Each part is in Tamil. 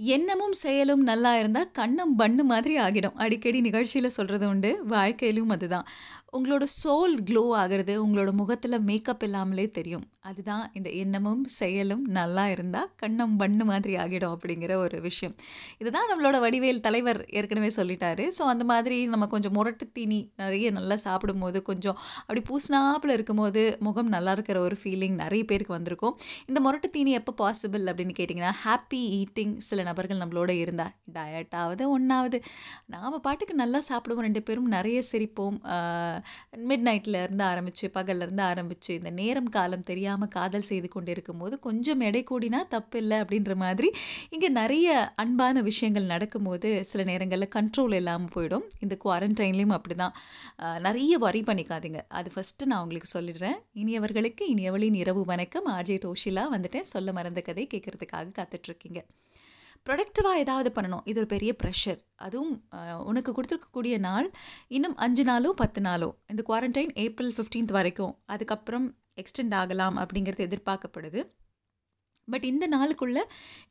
எண்ணமும் செயலும் நல்லா இருந்தால் கண்ணம் பண்ணு மாதிரி ஆகிடும். அடிக்கடி நிகழ்ச்சியில் சொல்கிறது உண்டு. வாழ்க்கையிலும் அதுதான். உங்களோட சோல் க்ளோ ஆகிறது உங்களோட முகத்தில் மேக்கப் இல்லாமலே தெரியும். அதுதான் இந்த எண்ணமும் செயலும் நல்லா இருந்தால் கண்ணம் பண்ணு மாதிரி ஆகிடும் அப்படிங்கிற ஒரு விஷயம். இதுதான் நம்மளோட வடிவேல் தலைவர் ஏற்கனவே சொல்லிட்டாரு. ஸோ அந்த மாதிரி நம்ம கொஞ்சம் முரட்டு தீனி நிறைய நல்லா சாப்பிடும்போது, கொஞ்சம் அப்படி பூசினாப்பில் இருக்கும்போது, முகம் நல்லா இருக்கிற ஒரு ஃபீலிங் நிறைய பேருக்கு வந்திருக்கும். இந்த முரட்டு தீனி எப்போ பாசிபிள் அப்படின்னு கேட்டிங்கன்னா, ஹாப்பி ஈட்டிங் சில நபர்கள் நம்மளோட இருந்தால் டயட்டாவது ஒன்றாவது நாம் பாட்டுக்கு நல்லா சாப்பிடுவோம் ரெண்டு பேரும் நிறைய சிரிப்போம். மிட் நைட்டில் இருந்து ஆரம்பித்து பகல்லேருந்து இருந்து இந்த நேரம் காலம் இல்லாமல் காதல் செய்து கொண்டிருக்கும்போது, கொஞ்சம் எடை கூடினா தப்பில்ல அப்படின்ற மாதிரி, இங்கே நிறைய அன்பான விஷயங்கள் நடக்கும்போது, சில நேரங்களில் கண்ட்ரோல் இல்லாமல் போயிடும். இந்த குவாரண்டைன்லேயும் அப்படிதான். தான் நிறைய வரி பண்ணிக்காதீங்க. அது ஃபஸ்ட்டு நான் உங்களுக்கு சொல்லிடுறேன். இனியவர்களுக்கு இனியவளின் இரவு வணக்கம். ஆர்ஜே டோஷிலா வந்துட்டேன். சொல்ல மறந்த கதை கேட்கறதுக்காக காத்துட்ருக்கீங்க. ப்ரொடக்டிவாக ஏதாவது பண்ணணும். இது ஒரு பெரிய ப்ரெஷர். அதுவும் உனக்கு கொடுத்துருக்கக்கூடிய நாள் இன்னும் அஞ்சு நாளோ, 10 நாளோ. இந்த குவாரண்டைன் ஏப்ரல் 15த் வரைக்கும். அதுக்கப்புறம் எக்ஸ்டெண்ட் ஆகலாம் அப்படிங்கிறது எதிர்பார்க்கப்படுது. பட் இந்த நாளுக்குள்ள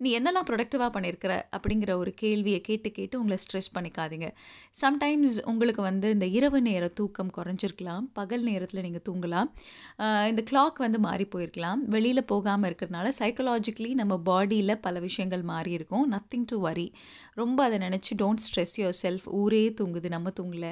நீ என்னலாம் ப்ரொடக்டிவாக பண்ணியிருக்கிற அப்படிங்கிற ஒரு கேள்வியை கேட்டு, கேட்டு உங்களை ஸ்ட்ரெஸ் பண்ணிக்காதீங்க. சம்டைம்ஸ் உங்களுக்கு வந்து இந்த இரவு நேர தூக்கம் குறைஞ்சிருக்கலாம். பகல் நேரத்தில் நீங்கள் தூங்கலாம். இந்த கிளாக் வந்து மாறி போயிருக்கலாம். வெளியில் போகாமல் இருக்கிறதுனால சைக்கலாஜிக்கலி நம்ம பாடியில் பல விஷயங்கள் மாறியிருக்கும். நத்திங் டு வரி ரொம்ப அதை நினச்சி டோன்ட் ஸ்ட்ரெஸ் யுவர் செல்ஃப். ஊரே தூங்குது, நம்ம தூங்கலை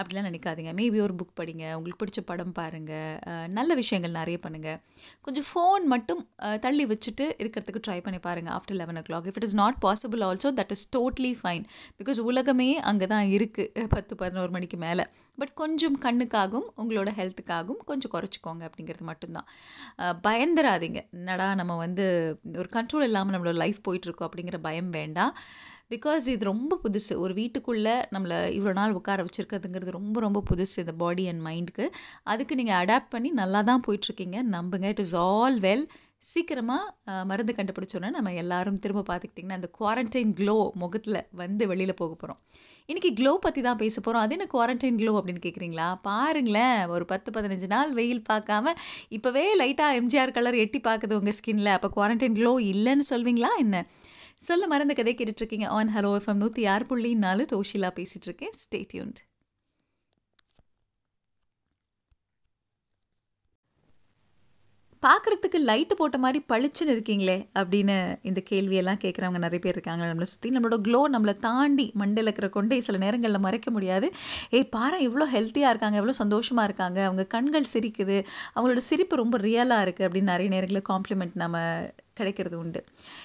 அப்படிலாம் நினைக்காதீங்க. மேபி ஒரு புக் படிங்க. உங்களுக்கு பிடிச்ச படம் பாருங்கள் நல்ல விஷயங்கள் நிறைய பண்ணுங்கள் கொஞ்சம் ஃபோன் மட்டும் தள்ளி வச்சுட்டு இருக்கிறதுக்கு ட்ரை பண்ணி பாருங்க. After 11:00 if it is not possible also that is totally fine. Because உலகமே அங்கே தான் இருக்குது பத்து பதினோரு மணிக்கு மேலே பட் கொஞ்சம் கண்ணுக்காகவும், உங்களோட ஹெல்த்துக்காகவும் கொஞ்சம் குறைச்சிக்கோங்க அப்படிங்கிறது மட்டும்தான் பயந்துராதீங்க. என்னடா நம்ம வந்து ஒரு கண்ட்ரோல் இல்லாமல் நம்மளோட லைஃப் போயிட்டுருக்கோம் அப்படிங்கிற பயம் வேண்டாம். பிகாஸ் இது ரொம்ப புதுசு. ஒரு வீட்டுக்குள்ளே நம்மளை இவ்வளோ நாள் உட்கார வச்சுருக்கிறதுங்கிறது ரொம்ப, ரொம்ப புதுசு இந்த பாடி அண்ட் மைண்டுக்கு. அதுக்கு நீங்கள் அடாப்ட் பண்ணி நல்லா தான் போயிட்டுருக்கீங்க. நம்புங்க. It is all well. சீக்கிரமாக மருந்து கண்டுபிடிச்சோன்னா நம்ம எல்லாரும் திரும்ப பார்த்துக்கிட்டிங்கன்னா, அந்த குவாரண்டைன் க்ளோ முகத்தில் வந்து வெளியில் போக போகிறோம் இன்றைக்கி க்ளோ பற்றி தான் பேச போகிறோம் அது என்ன குவாரண்டைன் க்ளோ அப்படின்னு கேட்குறீங்களா? பாருங்களேன். ஒரு 10, 15 நாள் வெயில் பார்க்காம, இப்போவே லைட்டாக எம்ஜிஆர் கலர் எட்டி பார்க்குது உங்கள் ஸ்கின்ல. அப்போ குவாரண்டைன் க்ளோ இல்லைன்னு சொல்வீங்களா என்ன? சொல்ல மறந்த கதை கேட்டுட்ருக்கீங்க. ஆன் ஹலோ எஃப்எம் 106.4 டோஷிலா பேசிகிட்ருக்கேன் ஸ்டேட்யூன்ட் பார்க்குறதுக்கு லைட்டு போட்ட மாதிரி பளிச்சுன்னு இருக்கீங்களே! அப்படின்னு இந்த கேள்வியெல்லாம் கேட்குறவங்க நிறைய பேர் இருக்காங்க நம்மளை சுற்றி நம்மளோட க்ளோ நம்மளை தாண்டி மண்டையில் இருக்கிற கொண்டே சில நேரங்களில் மறைக்க முடியாது. ஏய் பாரு எவ்வளோ ஹெல்த்தியாக இருக்காங்க, எவ்வளோ சந்தோஷமாக இருக்காங்க, அவங்க கண்கள் சிரிக்குது, அவங்களோட சிரிப்பு ரொம்ப ரியலாக இருக்குது அப்படின்னு நிறைய நேரங்களில் காம்ப்ளிமெண்ட் நம்ம கிடைக்கிறது உண்டு.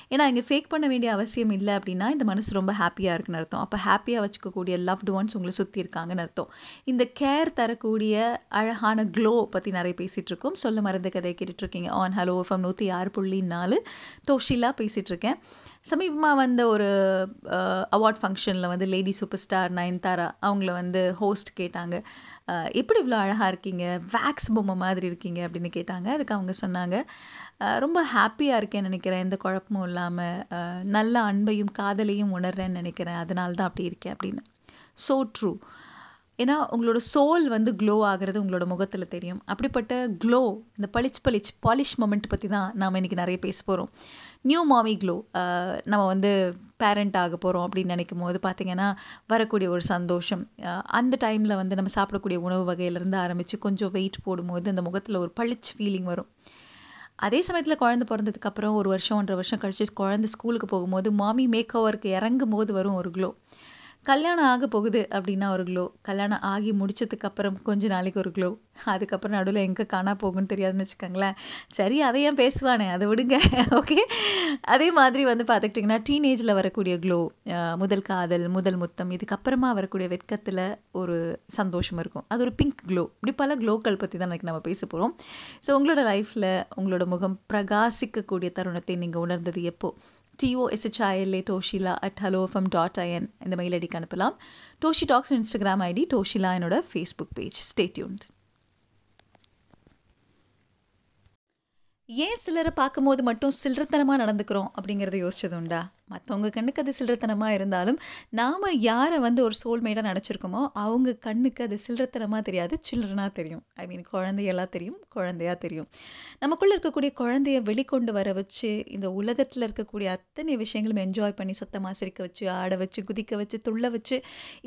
ஏன்னா இங்கே ஃபேக் பண்ண வேண்டிய அவசியம் இல்லை அப்படின்னா, இந்த மனசு ரொம்ப ஹாப்பியாக இருக்குன்னு அர்த்தம். அப்போ ஹாப்பியாக வச்சுக்கக்கூடிய லவ்டு ஒன்ஸ் உங்களை சுற்றி இருக்காங்கன்னு அர்த்தம். இந்த கேர் தரக்கூடிய அழகான க்ளோ பற்றி நிறைய பேசிகிட்டு இருக்கோம் சொல்ல மருந்து கதையை கேட்டுட்ருக்கீங்க. ஆன் ஹலோ எஃப்எம் 106.4 டோஷிலா பேசிகிட்ருக்கேன் சமீபமாக வந்த ஒரு அவார்ட் ஃபங்க்ஷனில் வந்து லேடி சூப்பர் ஸ்டார் நயன்தாரா அவங்கள வந்து ஹோஸ்ட் கேட்டாங்க. எப்படி இவ்வளோ அழகாக இருக்கீங்க? வேக்ஸ் பொம்மை மாதிரி இருக்கீங்க அப்படின்னு கேட்டாங்க. அதுக்கு அவங்க சொன்னாங்க, ரொம்ப ஹாப்பியாக இருக்கேன்னு நினைக்கிறேன் எந்த குழப்பமும் இல்லாமல் நல்ல அன்பையும், காதலையும் உணர்றேன்னு நினைக்கிறேன் அதனால தான் அப்படி இருக்கேன் அப்படின்னு. So true. ஏன்னா உங்களோட சோல் வந்து க்ளோ ஆகிறது உங்களோட முகத்தில் தெரியும். அப்படிப்பட்ட க்ளோ இந்த பளிச் பளிச் பாலிஷ் மொமெண்ட் பற்றி தான் நாம் இன்றைக்கி நிறைய பேச போகிறோம் நியூ மாமி க்ளோ. நம்ம வந்து பேரண்ட் ஆக போகிறோம் அப்படின்னு நினைக்கும் போது பார்த்திங்கன்னா வரக்கூடிய ஒரு சந்தோஷம். Uh, அந்த டைமில் வந்து நம்ம சாப்பிடக்கூடிய உணவு வகையிலேருந்து ஆரம்பித்து கொஞ்சம் வெயிட் போடும்போது அந்த முகத்தில் ஒரு பளிச்சு ஃபீலிங் வரும். அதே சமயத்தில் குழந்தை பிறந்ததுக்கப்புறம் ஒரு வருஷம், 1 1/2 வருஷம் கழிச்சு குழந்தை ஸ்கூலுக்கு போகும்போது, மாமி மேக் ஓவருக்கு இறங்கும்போது வரும் ஒரு க்ளோ. கல்யாணம் ஆக போகுது அப்படின்னா ஒரு க்ளோ. கல்யாணம் ஆகி முடிச்சதுக்கப்புறம் கொஞ்ச நாளைக்கு ஒரு க்ளோ. அதுக்கப்புறம் நடுவில் எங்கே காணா போகுன்னு தெரியாதுன்னு வச்சுக்கோங்களேன். சரி அதை ஏன் பேசுவானே, அதை விடுங்க. ஓகே. அதே மாதிரி வந்து பார்த்துக்கிட்டிங்கன்னா, டீனேஜில் வரக்கூடிய க்ளோ. முதல் காதல், முதல் முத்தம் இதுக்கப்புறமா வரக்கூடிய வெட்கத்தில் ஒரு சந்தோஷம் இருக்கும். அது ஒரு பிங்க் க்ளோ. இப்படி பல க்ளோக்கள் பற்றி தான் இன்னைக்கு நம்ம பேச போகிறோம் ஸோ உங்களோட லைஃப்பில் உங்களோட முகம் பிரகாசிக்கக்கூடிய தருணத்தை நீங்கள் உணர்ந்தது எப்போது டிஓஎஸ்ஹெச்ஐஎல்ஏ டோஷிலா at hello FM dot IN இந்த மெயில் ஐடிக்கு அனுப்பலாம். டோஷி டாக்ஸ் இன்ஸ்டாகிராம் ஐடி, டோஷிலா என்னோட ஃபேஸ்புக் பேஜ். ஸ்டேட்யூன்ட் ஏன் சிலரை பார்க்கும்போது மட்டும் சில்லறத்தனமாக நடந்துக்கிறோம் அப்படிங்கிறத யோசிச்சது உண்டா? மற்றவங்க கண்ணுக்கு அது சில்லறத்தனமாக இருந்தாலும் நாம் யாரை வந்து ஒரு சோல்மேட்டாக நினச்சிருக்கோமோ அவங்க கண்ணுக்கு அது சில்லறத்தனமாக தெரியாது சில்லறனாக தெரியும். ஐ மீன் குழந்தையெல்லாம் தெரியும் குழந்தையாக தெரியும். நமக்குள்ளே இருக்கக்கூடிய குழந்தைய வெளிக்கொண்டு வர வச்சு இந்த உலகத்தில் இருக்கக்கூடிய அத்தனை விஷயங்களும் என்ஜாய் பண்ணி சத்தமாக சிரிக்க வச்சு ஆட வச்சு குதிக்க வச்சு துள்ள வச்சு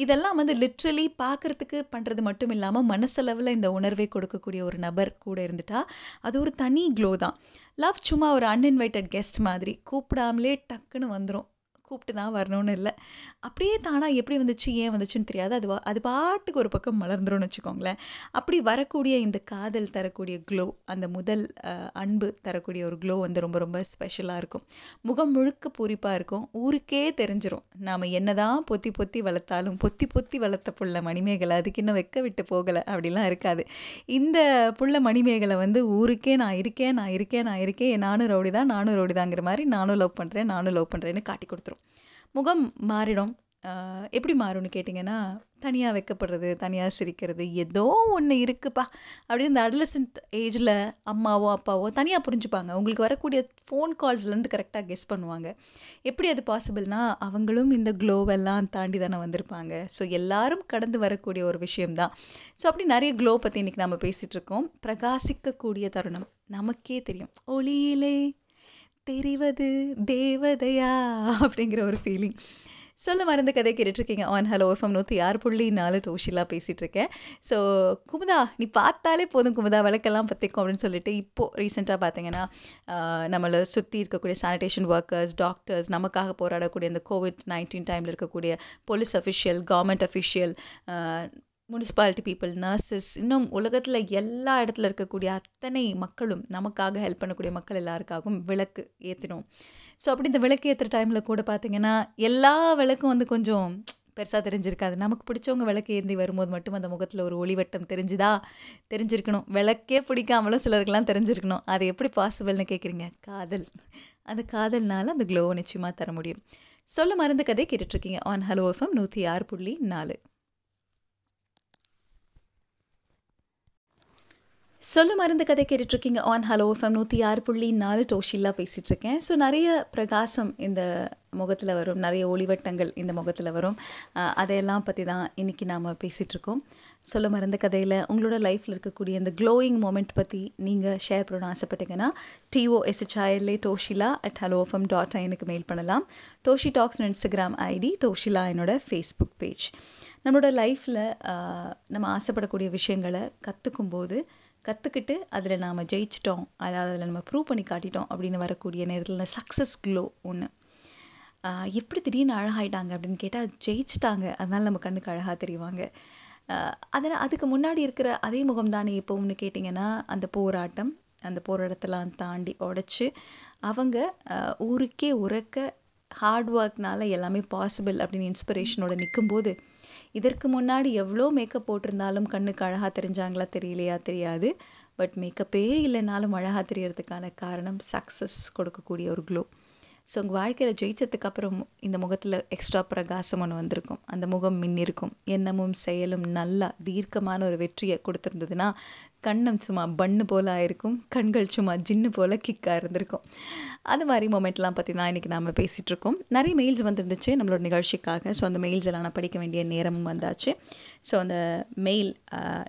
இதெல்லாம் வந்து லிட்ரலி பார்க்குறதுக்கு பண்ணுறது மட்டும் இல்லாமல் மனசளவில் இந்த உணர்வை கொடுக்கக்கூடிய ஒரு நபர் கூட இருந்துட்டா அது ஒரு தனி க்ளோ தான். லவ் சும்மா ஒரு அன்இன்வைட்டட் கெஸ்ட் மாதிரி கூப்பிடாமலே டக்குன்னு வந்துடும் கூப்பிட்டு தான் வரணும்னு இல்லை. அப்படியே தானாக எப்படி வந்துச்சு ஏன் வந்துச்சுன்னு தெரியாது. அது வா- அது பாட்டுக்கு ஒரு பக்கம் மலர்ந்துரும்னு வச்சுக்கோங்களேன். அப்படி வரக்கூடிய இந்த காதல் தரக்கூடிய க்ளோ அந்த முதல் அன்பு தரக்கூடிய ஒரு க்ளோ வந்து ரொம்ப ரொம்ப ஸ்பெஷலாக இருக்கும். முகம் முழுக்க பூரிப்பாக இருக்கும். ஊருக்கே தெரிஞ்சிடும் நாம் என்னதான் பொத்தி பொத்தி வளர்த்தாலும் பொத்தி பொத்தி வளர்த்த புள்ள மணிமேகலை அதுக்கு இன்னும் வெக்க விட்டு போகலை அப்படிலாம் இருக்காது. இந்த புள்ள மணிமேகலை வந்து ஊருக்கே நான் இருக்கேன் நான் இருக்கேன் நான் இருக்கேன் நானும் ரவுடி தான் நானும் ரவுடி தாங்கிற மாதிரி நானும் லவ் பண்ணுறேன் நானும் லவ் பண்ணுறேன்னு காட்டி கொடுத்துரும். முகம் மாறிடும். எப்படி மாறும்னு கேட்டிங்கன்னா தனியாக வைக்கப்படுறது தனியாக சிரிக்கிறது ஏதோ ஒன்று இருக்குப்பா. அப்படியே இந்த அடலசன்ட் ஏஜில் அம்மாவோ அப்பாவோ தனியாக புரிஞ்சுப்பாங்க. உங்களுக்கு வரக்கூடிய ஃபோன் கால்ஸ்லேருந்து கரெக்டாக கெஸ் பண்ணுவாங்க. எப்படி அது பாசிபிள்னால் அவங்களும் இந்த க்ளோவெல்லாம் தாண்டி தானே வந்திருப்பாங்க. ஸோ எல்லாரும் கடந்து வரக்கூடிய ஒரு விஷயம்தான். ஸோ அப்படி நிறைய க்ளோ பற்றி இன்றைக்கி நம்ம பேசிகிட்டு இருக்கோம். பிரகாசிக்கக்கூடிய தருணம். நமக்கே தெரியும். ஒளியிலே தெரிவது தேவதையா அப்படிங்கிற ஒரு ஃபீலிங் சொல்ல மறந்த கதை கேட்டுட்ருக்கீங்க ஆன் ஹலோ எஃப்எம் நூற்றி ஆறு புள்ளி நாலு டோஷிலாக பேசிகிட்டு இருக்கேன் ஸோ குமுதா நீ பார்த்தாலே போதும் குமுதா விளக்கெல்லாம் பற்றிக்கும் அப்படின்னு சொல்லிட்டு இப்போது ரீசெண்டாக பார்த்தீங்கன்னா நம்மளை சுற்றி இருக்கக்கூடிய சானிடேஷன் ஒர்க்கர்ஸ் டாக்டர்ஸ் நமக்காக போராடக்கூடிய இந்த கோவிட் நைன்டீன் டைமில் இருக்கக்கூடிய police official government official municipality people nurses இன்னும் உலகத்தில் எல்லா இடத்துல இருக்கக்கூடிய அத்தனை மக்களும் நமக்காக ஹெல்ப் பண்ணக்கூடிய மக்கள் எல்லாருக்காகவும் விளக்கு ஏற்றினோம் ஸோ அப்படி இந்த விளக்கு ஏற்றுற டைமில் கூட பார்த்தீங்கன்னா எல்லா விளக்கும் வந்து கொஞ்சம் பெருசாக தெரிஞ்சிருக்காது. நமக்கு பிடிச்சவங்க விளக்கு ஏந்தி வரும்போது மட்டும் அந்த முகத்தில் ஒரு ஒளிவட்டம் தெரிஞ்சுதா? தெரிஞ்சிருக்கணும். விளக்கே பிடிக்காமலும் சிலருக்கெல்லாம் தெரிஞ்சிருக்கணும். அது எப்படி பாசிபிள்னு கேட்குறீங்க காதல். அந்த காதல்னால அந்த க்ளோவை நிச்சயமாக தர முடியும். சொல்ல மருந்து கதை கேட்டுட்ருக்கீங்க ஆன் ஹலோ எஃப்எம் நூற்றி ஆறு புள்ளி நாலு. சொல்ல மருந்து கதை கேட்டுட்ருக்கீங்க ஆன் ஹலோ எஃப்எம் நூற்றி ஆறு புள்ளி நாலு டோஷில்லா பேசிகிட்டு இருக்கேன் ஸோ நிறைய பிரகாசம் இந்த முகத்தில் வரும். நிறைய ஒளிவட்டங்கள் இந்த முகத்தில் வரும். அதையெல்லாம் பற்றி தான் இன்றைக்கி நாம் பேசிகிட்ருக்கோம் சொல்ல மறந்த கதையில் உங்களோட லைஃப்பில் இருக்கக்கூடிய இந்த க்ளோயிங் மூமெண்ட் பற்றி நீங்கள் ஷேர் பண்ண ஆசைப்பட்டீங்கன்னா D O S H I L A Doshila at hello FM dot எனக்கு மெயில் பண்ணலாம். Doshi talks Instagram ID Doshila என்னோட ஃபேஸ்புக் பேஜ் நம்மளோட லைஃப்பில் நம்ம ஆசைப்படக்கூடிய விஷயங்களை கற்றுக்கும் போது கற்றுக்கிட்டு அதில் நாம் ஜெயிச்சிட்டோம். அதாவது அதில் நம்ம ப்ரூவ் பண்ணி காட்டிட்டோம் அப்படின்னு வரக்கூடிய நேரத்தில் சக்ஸஸ் க்ளோ ஒன்று எப்படி திடீர்னு அழகாயிட்டாங்க அப்படின்னு கேட்டால் ஜெயிச்சிட்டாங்க. அதனால் நம்ம கண்ணுக்கு அழகாக தெரிவாங்க. அதில் அதுக்கு முன்னாடி இருக்கிற அதே முகம் தானே எப்போவும்னு கேட்டிங்கன்னா அந்த போராட்டம் அந்த போராட்டத்தெல்லாம் தாண்டி உடச்சி அவங்க ஊருக்கே உறக்க ஹார்ட் ஒர்க்னால் எல்லாமே பாசிபிள் அப்படின்னு இன்ஸ்பிரேஷனோட நிற்கும்போது இதற்கு முன்னாடி எவ்வளோ மேக்கப் போட்டிருந்தாலும் கண்ணுக்கு அழகாக தெரிஞ்சாங்களா தெரியலையா தெரியாது. பட் மேக்கப்பே இல்லைனாலும் அழகாக தெரியறதுக்கான காரணம் சக்ஸஸ் கொடுக்கக்கூடிய ஒரு க்ளோ ஸோ உங்கள் வாழ்க்கையில் ஜெயிச்சதுக்கு அப்புறம் இந்த முகத்தில் எக்ஸ்ட்ரா பிரகாசம் ஒன்று வந்திருக்கும். அந்த முகம் மின்னிருக்கும். எண்ணமும் செயலும் நல்லா தீர்க்கமான ஒரு வெற்றியை கொடுத்துருந்ததுன்னா கண்ணம் சும்மா பன்னு போல் ஆயிருக்கும். கண்கள் சும்மா ஜின்னு போல் கிக்காக இருந்திருக்கும். அது மாதிரி மொமெண்ட்லாம் பற்றி தான் இன்றைக்கி நாம் பேசிகிட்ருக்கோம் நிறைய மெயில்ஸ் வந்துருந்துச்சு நம்மளோட நிகழ்ச்சிக்காக. ஸோ அந்த மெயில்ஸ் எல்லாம் நான் படிக்க வேண்டிய நேரமும் வந்தாச்சு. ஸோ அந்த மெயில்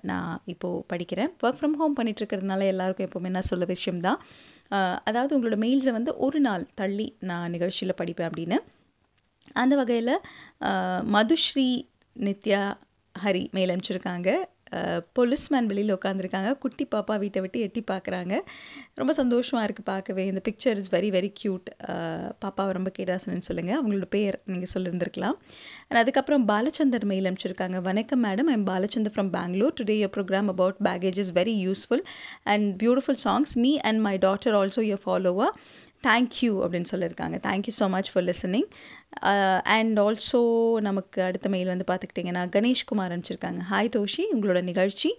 நான் இப்போது படிக்கிறேன். ஒர்க் ஃப்ரம் ஹோம் பண்ணிகிட்ருக்கிறதுனால எல்லாருக்கும் எப்போவுமே நான் சொல்ல விஷயம் தான் அதாவது உங்களோட மெயில்ஸை வந்து ஒரு நாள் தள்ளி நான் நிகழ்ச்சியில் படிப்பேன் அப்படின்னு. அந்த வகையில் மதுஸ்ரீ நித்யா ஹரி மெயில் அனுப்பிச்சிருக்காங்க. போலீஸ்மேன் வெளியில் உட்காந்துருக்காங்க குட்டி பாப்பா வீட்டை விட்டு எட்டி பார்க்குறாங்க. ரொம்ப சந்தோஷமாக இருக்குது பார்க்கவே. இந்த picture is very very cute பாப்பாவை ரொம்ப கேட்டாசனன்னு சொல்லுங்கள் அவங்களோட பேர் நீங்கள் சொல்லியிருந்திருக்கலாம் அண்ட் அதுக்கப்புறம் பாலச்சந்தர் மெயில் அனுப்பிச்சிருக்காங்க. வணக்கம் madam I'm Balachandar from Bangalore today your program about baggage is very useful and beautiful songs me and my daughter also your follower thank you அப்படின்னு சொல்லியிருக்காங்க. Thank you so much for listening and also நமக்கு அடுத்த மெயில் வந்து பார்த்துக்கிட்டிங்கன்னா கணேஷ்குமார் அனுப்பிச்சிருக்காங்க. ஹாய் தோஷி உங்களோட நிகழ்ச்சி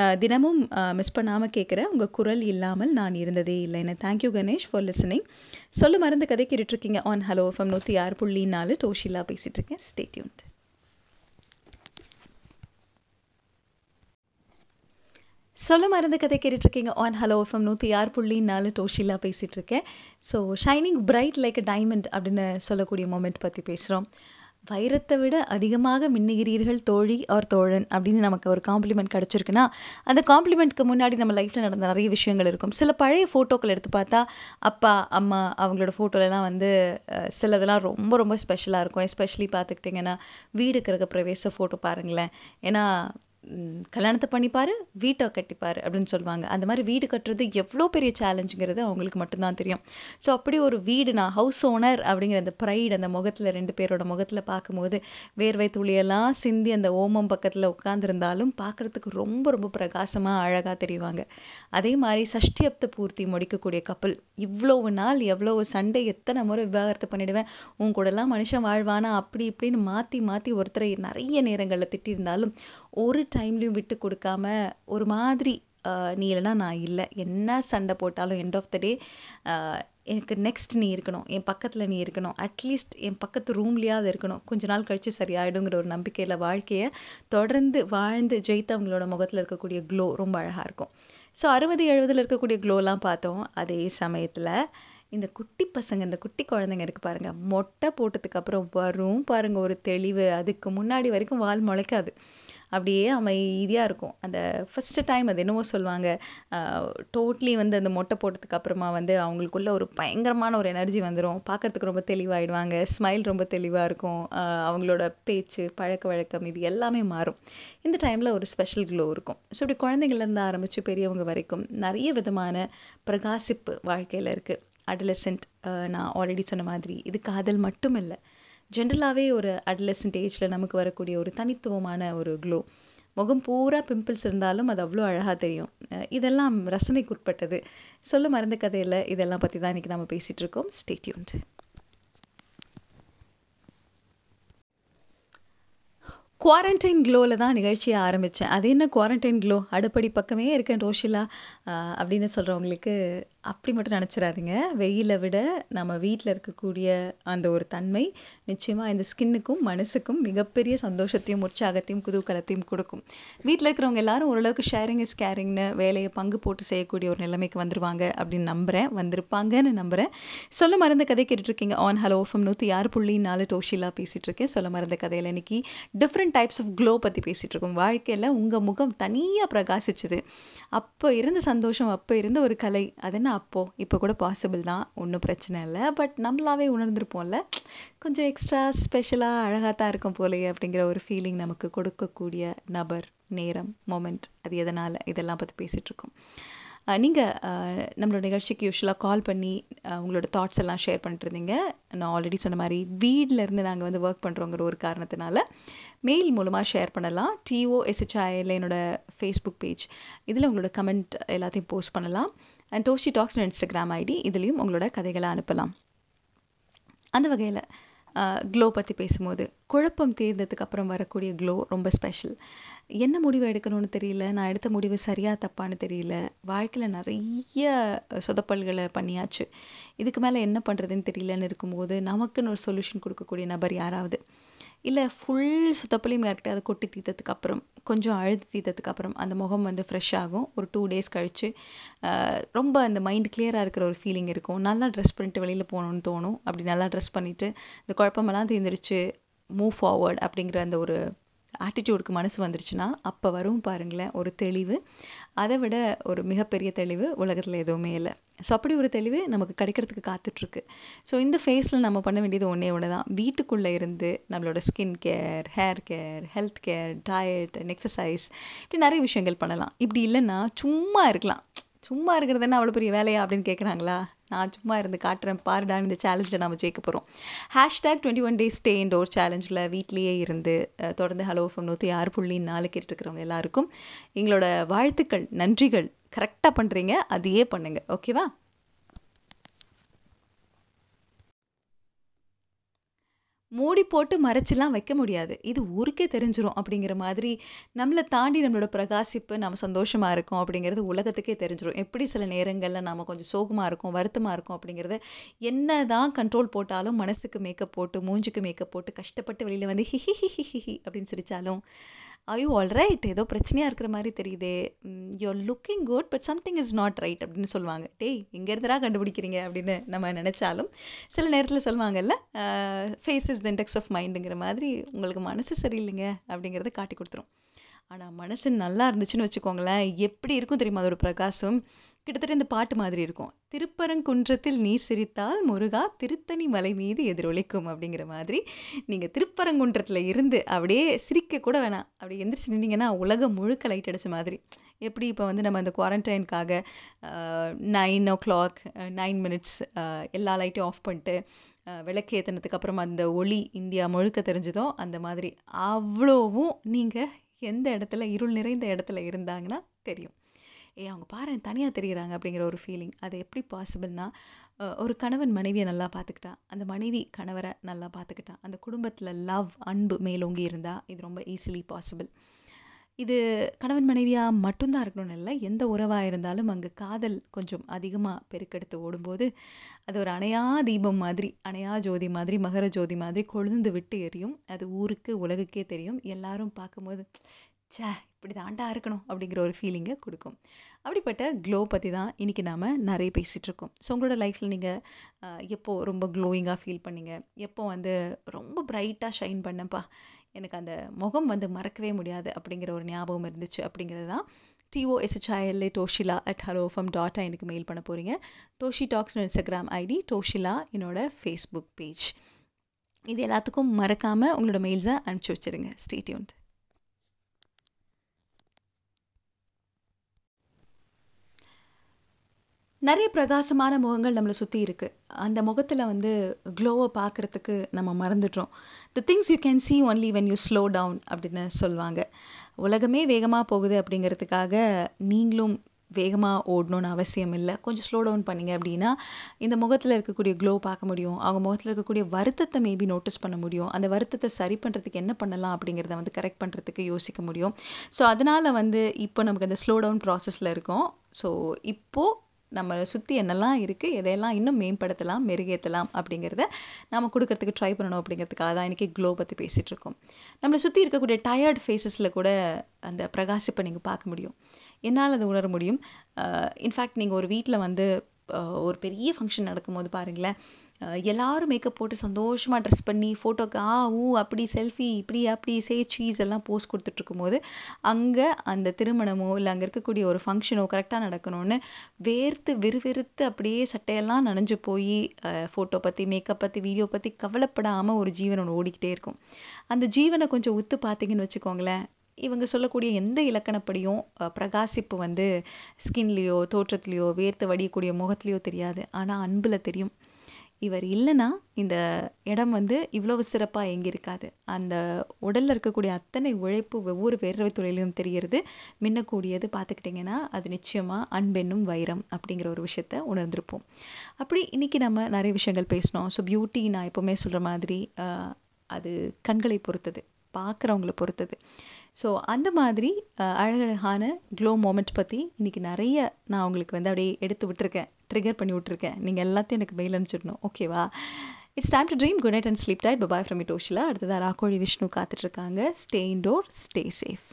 uh, தினமும் uh, மிஸ் பண்ணாமல் கேட்குறேன் உங்கள் குரல் இல்லாமல் நான் இருந்ததே இல்லைன்னு தேங்க்யூ கணேஷ் ஃபார் லிசனிங் சொல்ல மருந்து கதை கேட்டுட்ருக்கீங்க ஆன் ஹலோ எஃப்எம் நூற்றி ஆறு புள்ளி நாலு. டோஷிலா பேசிகிட்ருக்கேன் ஸ்டேட்யூன்ட் சொல்ல மருந்து கதை கேட்டுட்ருக்கீங்க. ஆன் ஹலோ எஃப்எம் நூற்றி ஆறு புள்ளி நாலு டோஷிலாக பேசிகிட்டு இருக்கேன் so shining bright like a diamond அப்படின்னு சொல்லக்கூடிய மொமெண்ட் பற்றி பேசுகிறோம் வைரத்தை விட அதிகமாக மின்னுகிறீர்கள் தோழி ஆர் தோழன் அப்படின்னு நமக்கு ஒரு காம்ப்ளிமெண்ட் கிடச்சிருக்குன்னா அந்த காம்ப்ளிமெண்ட்க்கு முன்னாடி நம்ம லைஃப்பில் நடந்த நிறைய விஷயங்கள் இருக்கும். சில பழைய ஃபோட்டோக்கள் எடுத்து பார்த்தா அப்பா அம்மா அவங்களோட ஃபோட்டோலலாம் வந்து சிலதெல்லாம் ரொம்ப ரொம்ப ஸ்பெஷலாக இருக்கும். எஸ்பெஷலி பார்த்துக்கிட்டிங்கன்னா வீடு கிரக பிரவேச ஃபோட்டோ பாருங்களேன். ஏன்னா கல்யாணத்தை பண்ணிப்பார் வீட்டை கட்டிப்பார் அப்படின்னு சொல்லுவாங்க. அந்த மாதிரி வீடு கட்டுறது எவ்வளோ பெரிய சேலஞ்சுங்கிறது அவங்களுக்கு மட்டும்தான் தெரியும். ஸோ அப்படி ஒரு வீடு நான் ஹவுஸ் ஓனர் அப்படிங்கிற அந்த ப்ரைட் அந்த முகத்தில் ரெண்டு பேரோட முகத்தில் பார்க்கும்போது வேர்வை துளியெல்லாம் சிந்தி அந்த ஓமம் பக்கத்தில் உட்காந்துருந்தாலும் பார்க்குறதுக்கு ரொம்ப ரொம்ப பிரகாசமாக அழகாக தெரிவாங்க. அதே மாதிரி சஷ்டியப்த பூர்த்தி முடிக்கக்கூடிய கப்பல் இவ்வளவு நாள் எவ்வளோ சண்டை எத்தனை முறை விவாகரத்தை பண்ணிடுவேன் உன் கூடலாம் மனுஷன் வாழ்வானா அப்படி இப்படின்னு மாற்றி மாற்றி ஒருத்தரை நிறைய நேரங்களில் திட்டியிருந்தாலும் ஒரு டைம்லையும் விட்டு கொடுக்காம ஒரு மாதிரி நீ இல்லைனா நான் இல்லை. என்ன சண்டை போட்டாலும் எண்ட் ஆஃப் த டே எனக்கு நெக்ஸ்ட் நீ இருக்கணும். என் பக்கத்தில் நீ இருக்கணும். அட்லீஸ்ட் என் பக்கத்து ரூம்லேயாவது இருக்கணும். கொஞ்ச நாள் கழித்து சரியாயிடுங்கிற ஒரு நம்பிக்கையில் வாழ்க்கையை தொடர்ந்து வாழ்ந்து ஜெயித்தவங்களோட முகத்தில் இருக்கக்கூடிய க்ளோ ரொம்ப அழகாக இருக்கும். ஸோ அறுபது எழுபதில் இருக்கக்கூடிய க்ளோலாம் பார்த்தோம். அதே சமயத்தில் இந்த குட்டி பசங்க இந்த குட்டி குழந்தைங்க இருக்குது பாருங்கள் மொட்டை போட்டதுக்கப்புறம் வரும் பாருங்கள் ஒரு தெளிவு. அதுக்கு முன்னாடி வரைக்கும் வால் முளைக்காது. அப்படியே அமைதியாக இருக்கும். அந்த ஃபஸ்ட்டு டைம் அது என்னவோ சொல்லுவாங்க. டோட்லி வந்து அந்த மொட்டை போட்டதுக்கு அப்புறமா வந்து அவங்களுக்குள்ள ஒரு பயங்கரமான ஒரு எனர்ஜி வந்துடும் பார்க்குறதுக்கு ரொம்ப தெளிவாயிடுவாங்க. ஸ்மைல் ரொம்ப தெளிவாக இருக்கும். அவங்களோட பேச்சு பழக்க வழக்கம் இது எல்லாமே மாறும். இந்த டைமில் ஒரு ஸ்பெஷல் க்ளோ இருக்கும். ஸோ இப்படி குழந்தைங்கள்லேருந்து ஆரம்பித்து பெரியவங்க வரைக்கும் நிறைய விதமான பிரகாசிப்பு வாழ்க்கையில் இருக்குது அடலசென்ட் நான் ஆல்ரெடி சொன்ன மாதிரி. இது காதல் மட்டும் இல்லை ஜென்ரலாகவே ஒரு அட்லசன்ட் ஏஜில் நமக்கு வரக்கூடிய ஒரு தனித்துவமான ஒரு க்ளோ முகம் பூரா பிம்பிள்ஸ் இருந்தாலும் அது அவ்வளோ அழகாக தெரியும். இதெல்லாம் ரசனைக்குட்பட்டது. சொல்ல மறந்த கதையில் இதெல்லாம் பற்றி தான் இன்றைக்கி நம்ம பேசிகிட்டு இருக்கோம். ஸ்டேட்யூன்ட் குவாரண்டைன் க்ளோவில் தான் நிகழ்ச்சியை ஆரம்பித்தேன் அது என்ன குவாரண்டைன் க்ளோ அடுப்படி பக்கமே இருக்கேன் ரோஷிலா. அப்படின்னு சொல்கிறவங்களுக்கு அப்படி மட்டும் நினச்சிடாதீங்க. வெயிலை விட நம்ம வீட்டில் இருக்கக்கூடிய அந்த ஒரு தன்மை நிச்சயமாக இந்த ஸ்கின்னுக்கும் மனசுக்கும் மிகப்பெரிய சந்தோஷத்தையும் உற்சாகத்தையும் குதூகலத்தையும் கொடுக்கும். வீட்டில் இருக்கிறவங்க எல்லாரும் ஓரளவுக்கு ஷேரிங் இஸ் கேரிங்னு வேலையை பங்கு போட்டு செய்யக்கூடிய ஒரு நிலைமைக்கு வந்துருவாங்க அப்படின்னு நம்புகிறேன் வந்திருப்பாங்கன்னு நம்புகிறேன் சொல்ல மறந்த கதை கேட்டுட்ருக்கீங்க. ஆன் ஹலோ ஓஃபம் நூற்றி ஆறு புள்ளி நாலு டோஷிலா பேசிகிட்டு இருக்கேன் சொல்ல மறந்த கதையில் இன்னைக்கு டிஃப்ரெண்ட் டைப்ஸ் ஆஃப் க்ளோ பற்றி பேசிகிட்டு இருக்கோம் வாழ்க்கையில் உங்கள் முகம் தனியாக பிரகாசிச்சுது. அப்போ இருந்த சந்தோஷம் அப்போ இருந்த ஒரு கலை. அது என்ன? அப்போது இப்போ கூட பாசிபிள் தான். ஒன்றும் பிரச்சனை இல்லை. பட் நம்மளாவே உணர்ந்திருப்போம்ல. கொஞ்சம் எக்ஸ்ட்ரா ஸ்பெஷலாக அழகாக தான் இருக்கும் போலயே அப்படிங்கிற ஒரு ஃபீலிங் நமக்கு கொடுக்கக்கூடிய நபர் நேரம் மொமெண்ட் அது எதனால்? இதெல்லாம் பற்றி பேசிகிட்ருக்கோம் நீங்கள் நம்மளோட நிகழ்ச்சிக்கு யூஸ்வலாக கால் பண்ணி உங்களோட தாட்ஸ் எல்லாம் ஷேர் பண்ணிட்டு இருந்தீங்க. நான் ஆல்ரெடி சொன்ன மாதிரி வீட்டிலேருந்து நாங்கள் வந்து ஒர்க் பண்ணுறோங்கிற ஒரு காரணத்தினால மெயில் மூலமாக ஷேர் பண்ணலாம். டிஓ எஸ்ஹெச்ஐயில் என்னோட ஃபேஸ்புக் பேஜ் இதில் உங்களோட கமெண்ட் எல்லாத்தையும் போஸ்ட் பண்ணலாம். And Doshi talks Instagram ID இதுலேயும் உங்களோட கதைகளை அனுப்பலாம். அந்த வகையில் க்ளோ பற்றி பேசும்போது குழப்பம் தீர்ந்ததுக்கு அப்புறம் வரக்கூடிய க்ளோ ரொம்ப ஸ்பெஷல் என்ன முடிவு எடுக்கணும்னு தெரியல நான் எடுத்த முடிவு சரியாக தப்பான்னு தெரியல வாழ்க்கையில் நிறைய சொதப்பல்களை பண்ணியாச்சு. இதுக்கு மேலே என்ன பண்ணுறதுன்னு தெரியலன்னு இருக்கும்போது நமக்குன்னு ஒரு சொல்யூஷன் கொடுக்கக்கூடிய நபர் யாராவது? இல்லை ஃபுல் சுத்தப்பலையும் யார்கிட்ட அதை கொட்டி தீர்த்ததுக்கு அப்புறம் கொஞ்சம் அழுது தீர்த்ததுக்கு அப்புறம் அந்த முகம் வந்து ஃப்ரெஷ் ஆகும். ஒரு டூ டேஸ் கழித்து ரொம்ப அந்த மைண்ட் கிளியராக இருக்கிற ஒரு ஃபீலிங் இருக்கும். நல்லா ட்ரெஸ் பண்ணிட்டு வெளியில் போகணுன்னு தோணும். அப்படி நல்லா ட்ரெஸ் பண்ணிவிட்டு இந்த குழப்பமெல்லாம் தீர்ந்துருச்சு மூவ் ஃபார்வர்ட் அப்படிங்கிற அந்த ஒரு ஆட்டிடியூடுக்கு மனசு வந்துருச்சுன்னா அப்போ வரும் பாருங்களேன் ஒரு தெளிவு. அதை விட ஒரு மிகப்பெரிய தெளிவு உலகத்தில் எதுவுமே இல்லை. ஸோ அப்படி ஒரு தெளிவு நமக்கு கிடைக்கிறதுக்கு காத்துட்ருக்கு. ஸோ இந்த ஃபேஸில் நம்ம பண்ண வேண்டியது ஒன்றே ஒன்று தான். வீட்டுக்குள்ளே இருந்து நம்மளோட skin care hair care health care diet and exercise இப்படி நிறைய விஷயங்கள் பண்ணலாம். இப்படி இல்லைன்னா சும்மா இருக்கலாம். சும்மா இருக்கிறது என்ன அவ்வளோ பெரிய வேலையா அப்படின்னு கேட்குறாங்களா நான் சும்மா இருந்து காட்டுறேன் பாருடான்னு இந்த சேலஞ்சில் நம்ம ஜெயிக்க போகிறோம் hashtag twenty one days stay indoor சேலஞ்சில் வீட்லேயே இருந்து தொடர்ந்து ஹலோ ஃபம் நூற்றி ஆறு புள்ளி நாலு கேட்டுருக்கிறவங்க எல்லாருக்கும் எங்களோட வாழ்த்துக்கள் நன்றிகள். கரெக்டாக பண்ணுறீங்க அதையே பண்ணுங்கள் ஓகேவா மூடி போட்டு மறைச்சிலாம் வைக்க முடியாது. இது ஊருக்கே தெரிஞ்சிடும் அப்படிங்கிற மாதிரி நம்மளை தாண்டி நம்மளோட பிரகாசிப்பு நம்ம சந்தோஷமாக இருக்கோம் அப்படிங்கிறது உலகத்துக்கே தெரிஞ்சிடும் எப்படி சில நேரங்களில் நாம் கொஞ்சம் சோகமாக இருக்கும் வருத்தமாக இருக்கும் அப்படிங்கிறத என்ன தான் கண்ட்ரோல் போட்டாலும் மனசுக்கு மேக்கப் போட்டு மூஞ்சுக்கு மேக்கப் போட்டு கஷ்டப்பட்டு வெளியில் வந்து ஹிஹி ஹிஹி ஹிஹி அப்படின்னு சிரித்தாலும் ஐயோ ஆல் ரைட் ஏதோ பிரச்சனையாக இருக்கிற மாதிரி தெரியுதே. You're looking good but something is not right அப்படின்னு சொல்லுவாங்க. டேய் இங்கேருந்துடா கண்டுபிடிக்கிறீங்க அப்படின்னு நம்ம நினச்சாலும் சில நேரத்தில் சொல்லுவாங்கல்ல face is the index of மைண்டுங்கிற மாதிரி உங்களுக்கு மனசு சரியில்லைங்க அப்படிங்கிறத காட்டி கொடுத்துரும். ஆனால் மனசு நல்லா இருந்துச்சுன்னு வச்சுக்கோங்களேன். எப்படி இருக்கும் தெரியுமா அதோட பிரகாசம்? கிட்டத்தட்ட இந்த பாட்டு மாதிரி இருக்கும். திருப்பரங்குன்றத்தில் நீ சிரித்தால் முருகா திருத்தணி மலை மீது எதிரொலிக்கும் அப்படிங்கிற மாதிரி நீங்கள் திருப்பரங்குன்றத்தில் இருந்து அப்படியே சிரிக்க கூட வேணாம். அப்படி எந்திரிச்சு நின்னீங்கன்னா உலகம் முழுக்க லைட் அடிச்ச மாதிரி. எப்படி இப்போ வந்து நம்ம இந்த குவாரண்டைனுக்காக nine o'clock nine minutes எல்லா லைட்டையும் ஆஃப் பண்ணிட்டு விளக்கு ஏற்றினதுக்கு அந்த ஒளி இந்தியா முழுக்க தெரிஞ்சதோ அந்த மாதிரி அவ்வளோவும் நீங்கள் எந்த இடத்துல இருள் நிறைந்த இடத்துல இருந்தாங்கன்னா தெரியும். ஏ அவங்க பாரு தனியாக தெரிகிறாங்க அப்படிங்கிற ஒரு ஃபீலிங் அது எப்படி பாசிபிள்னா ஒரு கணவன் மனைவியை நல்லா பார்த்துக்கிட்டா அந்த மனைவி கணவரை நல்லா பார்த்துக்கிட்டா அந்த குடும்பத்தில் லவ் அன்பு மேலோங்கி இருந்தால் இது ரொம்ப ஈஸிலி பாசிபிள் இது கணவன் மனைவியாக மட்டும்தான் இருக்கணும்னு இல்லை எந்த உறவாக இருந்தாலும் அங்கே காதல் கொஞ்சம் அதிகமாக பெருக்கெடுத்து ஓடும்போது அது ஒரு அணையா தீபம் மாதிரி அணையா ஜோதி மாதிரி மகர ஜோதி மாதிரி கொழுந்து விட்டு எரியும். அது ஊருக்கு உலகுக்கே தெரியும். எல்லாரும் பார்க்கும்போது சே இப்படி தாண்டா இருக்கணும் அப்படிங்கிற ஒரு ஃபீலிங்கை கொடுக்கும். அப்படிப்பட்ட க்ளோ பற்றி தான் இன்றைக்கி நாம் நிறைய பேசிகிட்டு இருக்கோம். ஸோ உங்களோட லைஃப்பில் நீங்கள் எப்போது ரொம்ப க்ளோயிங்காக ஃபீல் பண்ணீங்க? எப்போ வந்து ரொம்ப ப்ரைட்டாக ஷைன் பண்ணப்பா? எனக்கு அந்த முகம் வந்து மறக்கவே முடியாது அப்படிங்கிற ஒரு ஞாபகம் இருந்துச்சு அப்படிங்கிறது தான் டிஓஎஸ்ஹெச்ஐஎல்ஏ டோஷிலா அட் ஹலோ ஃபம் டாட்டா எனக்கு மெயில் பண்ண போகிறீங்க டோஷி டாக்ஸ்னு இன்ஸ்டாகிராம் ஐடி டோஷிலா என்னோடய ஃபேஸ்புக் பேஜ் இது எல்லாத்துக்கும் மறக்காமல் உங்களோட மெயில்ஸை அனுப்பிச்சி வச்சுருங்க. ஸ்டேட்யூன்ட் நிறைய பிரகாசமான முகங்கள் நம்மளை சுற்றி இருக்குது அந்த முகத்தில் வந்து க்ளோவை பார்க்குறதுக்கு நம்ம மறந்துட்டோம். The things you can see only when you slow down அப்படின்னு சொல்லுவாங்க. உலகமே வேகமாக போகுது அப்படிங்கிறதுக்காக நீங்களும் வேகமாக ஓடணும்னு அவசியம் இல்லை. கொஞ்சம் ஸ்லோ டவுன் பண்ணிங்க அப்படின்னா இந்த முகத்தில் இருக்கக்கூடிய க்ளோ பார்க்க முடியும். அவங்க முகத்தில் இருக்கக்கூடிய வருத்தத்தை மேபி நோட்டீஸ் பண்ண முடியும். அந்த வருத்தத்தை சரி பண்ணுறதுக்கு என்ன பண்ணலாம் அப்படிங்கிறத வந்து கரெக்ட் பண்ணுறதுக்கு யோசிக்க முடியும். ஸோ அதனால் வந்து இப்போ நமக்கு அந்த ஸ்லோ டவுன் ப்ராசஸில் இருக்கோம். ஸோ இப்போது நம்மளை சுற்றி என்னெல்லாம் இருக்குது எதையெல்லாம் இன்னும் மேம்படுத்தலாம் மெருகேற்றலாம் அப்படிங்கிறத நம்ம கொடுக்கறதுக்கு ட்ரை பண்ணணும் அப்படிங்கிறதுக்காக தான் இன்றைக்கி க்ளோ பற்றி பேசிகிட்ருக்கோம் நம்மளை சுற்றி இருக்கக்கூடிய டயர்ட் ஃபேஸஸில் கூட அந்த பிரகாசிப்பை நீங்கள் பார்க்க முடியும். என்னால் அதை உணர முடியும். இன்ஃபேக்ட் நீங்கள் ஒரு வீட்டில் வந்து ஒரு பெரிய ஃபங்க்ஷன் நடக்கும்போது பாருங்களேன் எல்லாரும் மேக்கப் போட்டு சந்தோஷமாக ட்ரெஸ் பண்ணி ஃபோட்டோக்கு ஆ ஊ அப்படி செல்ஃபி இப்படி அப்படி சே சீஸ் எல்லாம் போஸ்ட் கொடுத்துட்ருக்கும்போது அங்கே அந்த திருமணமோ இல்லை அங்கே இருக்கக்கூடிய ஒரு ஃபங்க்ஷனோ கரெக்டாக நடக்கணும்னு வேர்த்து விறுவிறுத்து அப்படியே சட்டையெல்லாம் நனைஞ்சு போய் ஃபோட்டோ பற்றி மேக்கப் பற்றி வீடியோ பற்றி கவலைப்படாமல் ஒரு ஜீவன் ஒன்று ஓடிக்கிட்டே இருக்கும். அந்த ஜீவனை கொஞ்சம் உத்து பார்த்தீங்கன்னு வச்சுக்கோங்களேன். இவங்க சொல்லக்கூடிய எந்த இலக்கணப்படியும் பிரகாசிப்பு வந்து ஸ்கின்லேயோ தோற்றத்துலேயோ வேர்த்து வடியக்கூடிய முகத்துலேயோ தெரியாது. ஆனால் அன்பில் தெரியும். இவர் இல்லைன்னா இந்த இடம் வந்து இவ்வளவு சிறப்பாக எங்கே இருக்காது அந்த உடலில் இருக்கக்கூடிய அத்தனை உழைப்பு ஒவ்வொரு வேர்வை தொழிலையும் தெரிகிறது. மின்னக்கூடியது பார்த்துக்கிட்டிங்கன்னா அது நிச்சயமாக அன்பென்னும் வைரம் அப்படிங்கிற ஒரு விஷயத்த உணர்ந்திருப்போம். அப்படி இன்றைக்கி நம்ம நிறைய விஷயங்கள் பேசினோம். ஸோ பியூட்டி நான் எப்போவுமே சொல்கிற மாதிரி அது கண்களை பொறுத்தது. பார்க்குறவங்கள பொறுத்தது. ஸோ அந்த மாதிரி அழகழகான க்ளோ மூமெண்ட் பற்றி இன்றைக்கி நிறைய நான் உங்களுக்கு வந்து அப்படியே எடுத்து விட்டுருக்கேன். ட்ரிகர் பண்ணி விட்ருக்கேன் நீங்கள் எல்லாத்தையும் எனக்கு மெயில் அனுப்பிச்சிடணும். ஓகேவா it's time to dream good night and sleep tight bye bye from இட்டோஷில் அடுத்ததாக ராக்கோழி விஷ்ணு காத்துட்ருக்காங்க ஸ்டே இன்டோர் ஸ்டே சேஃப்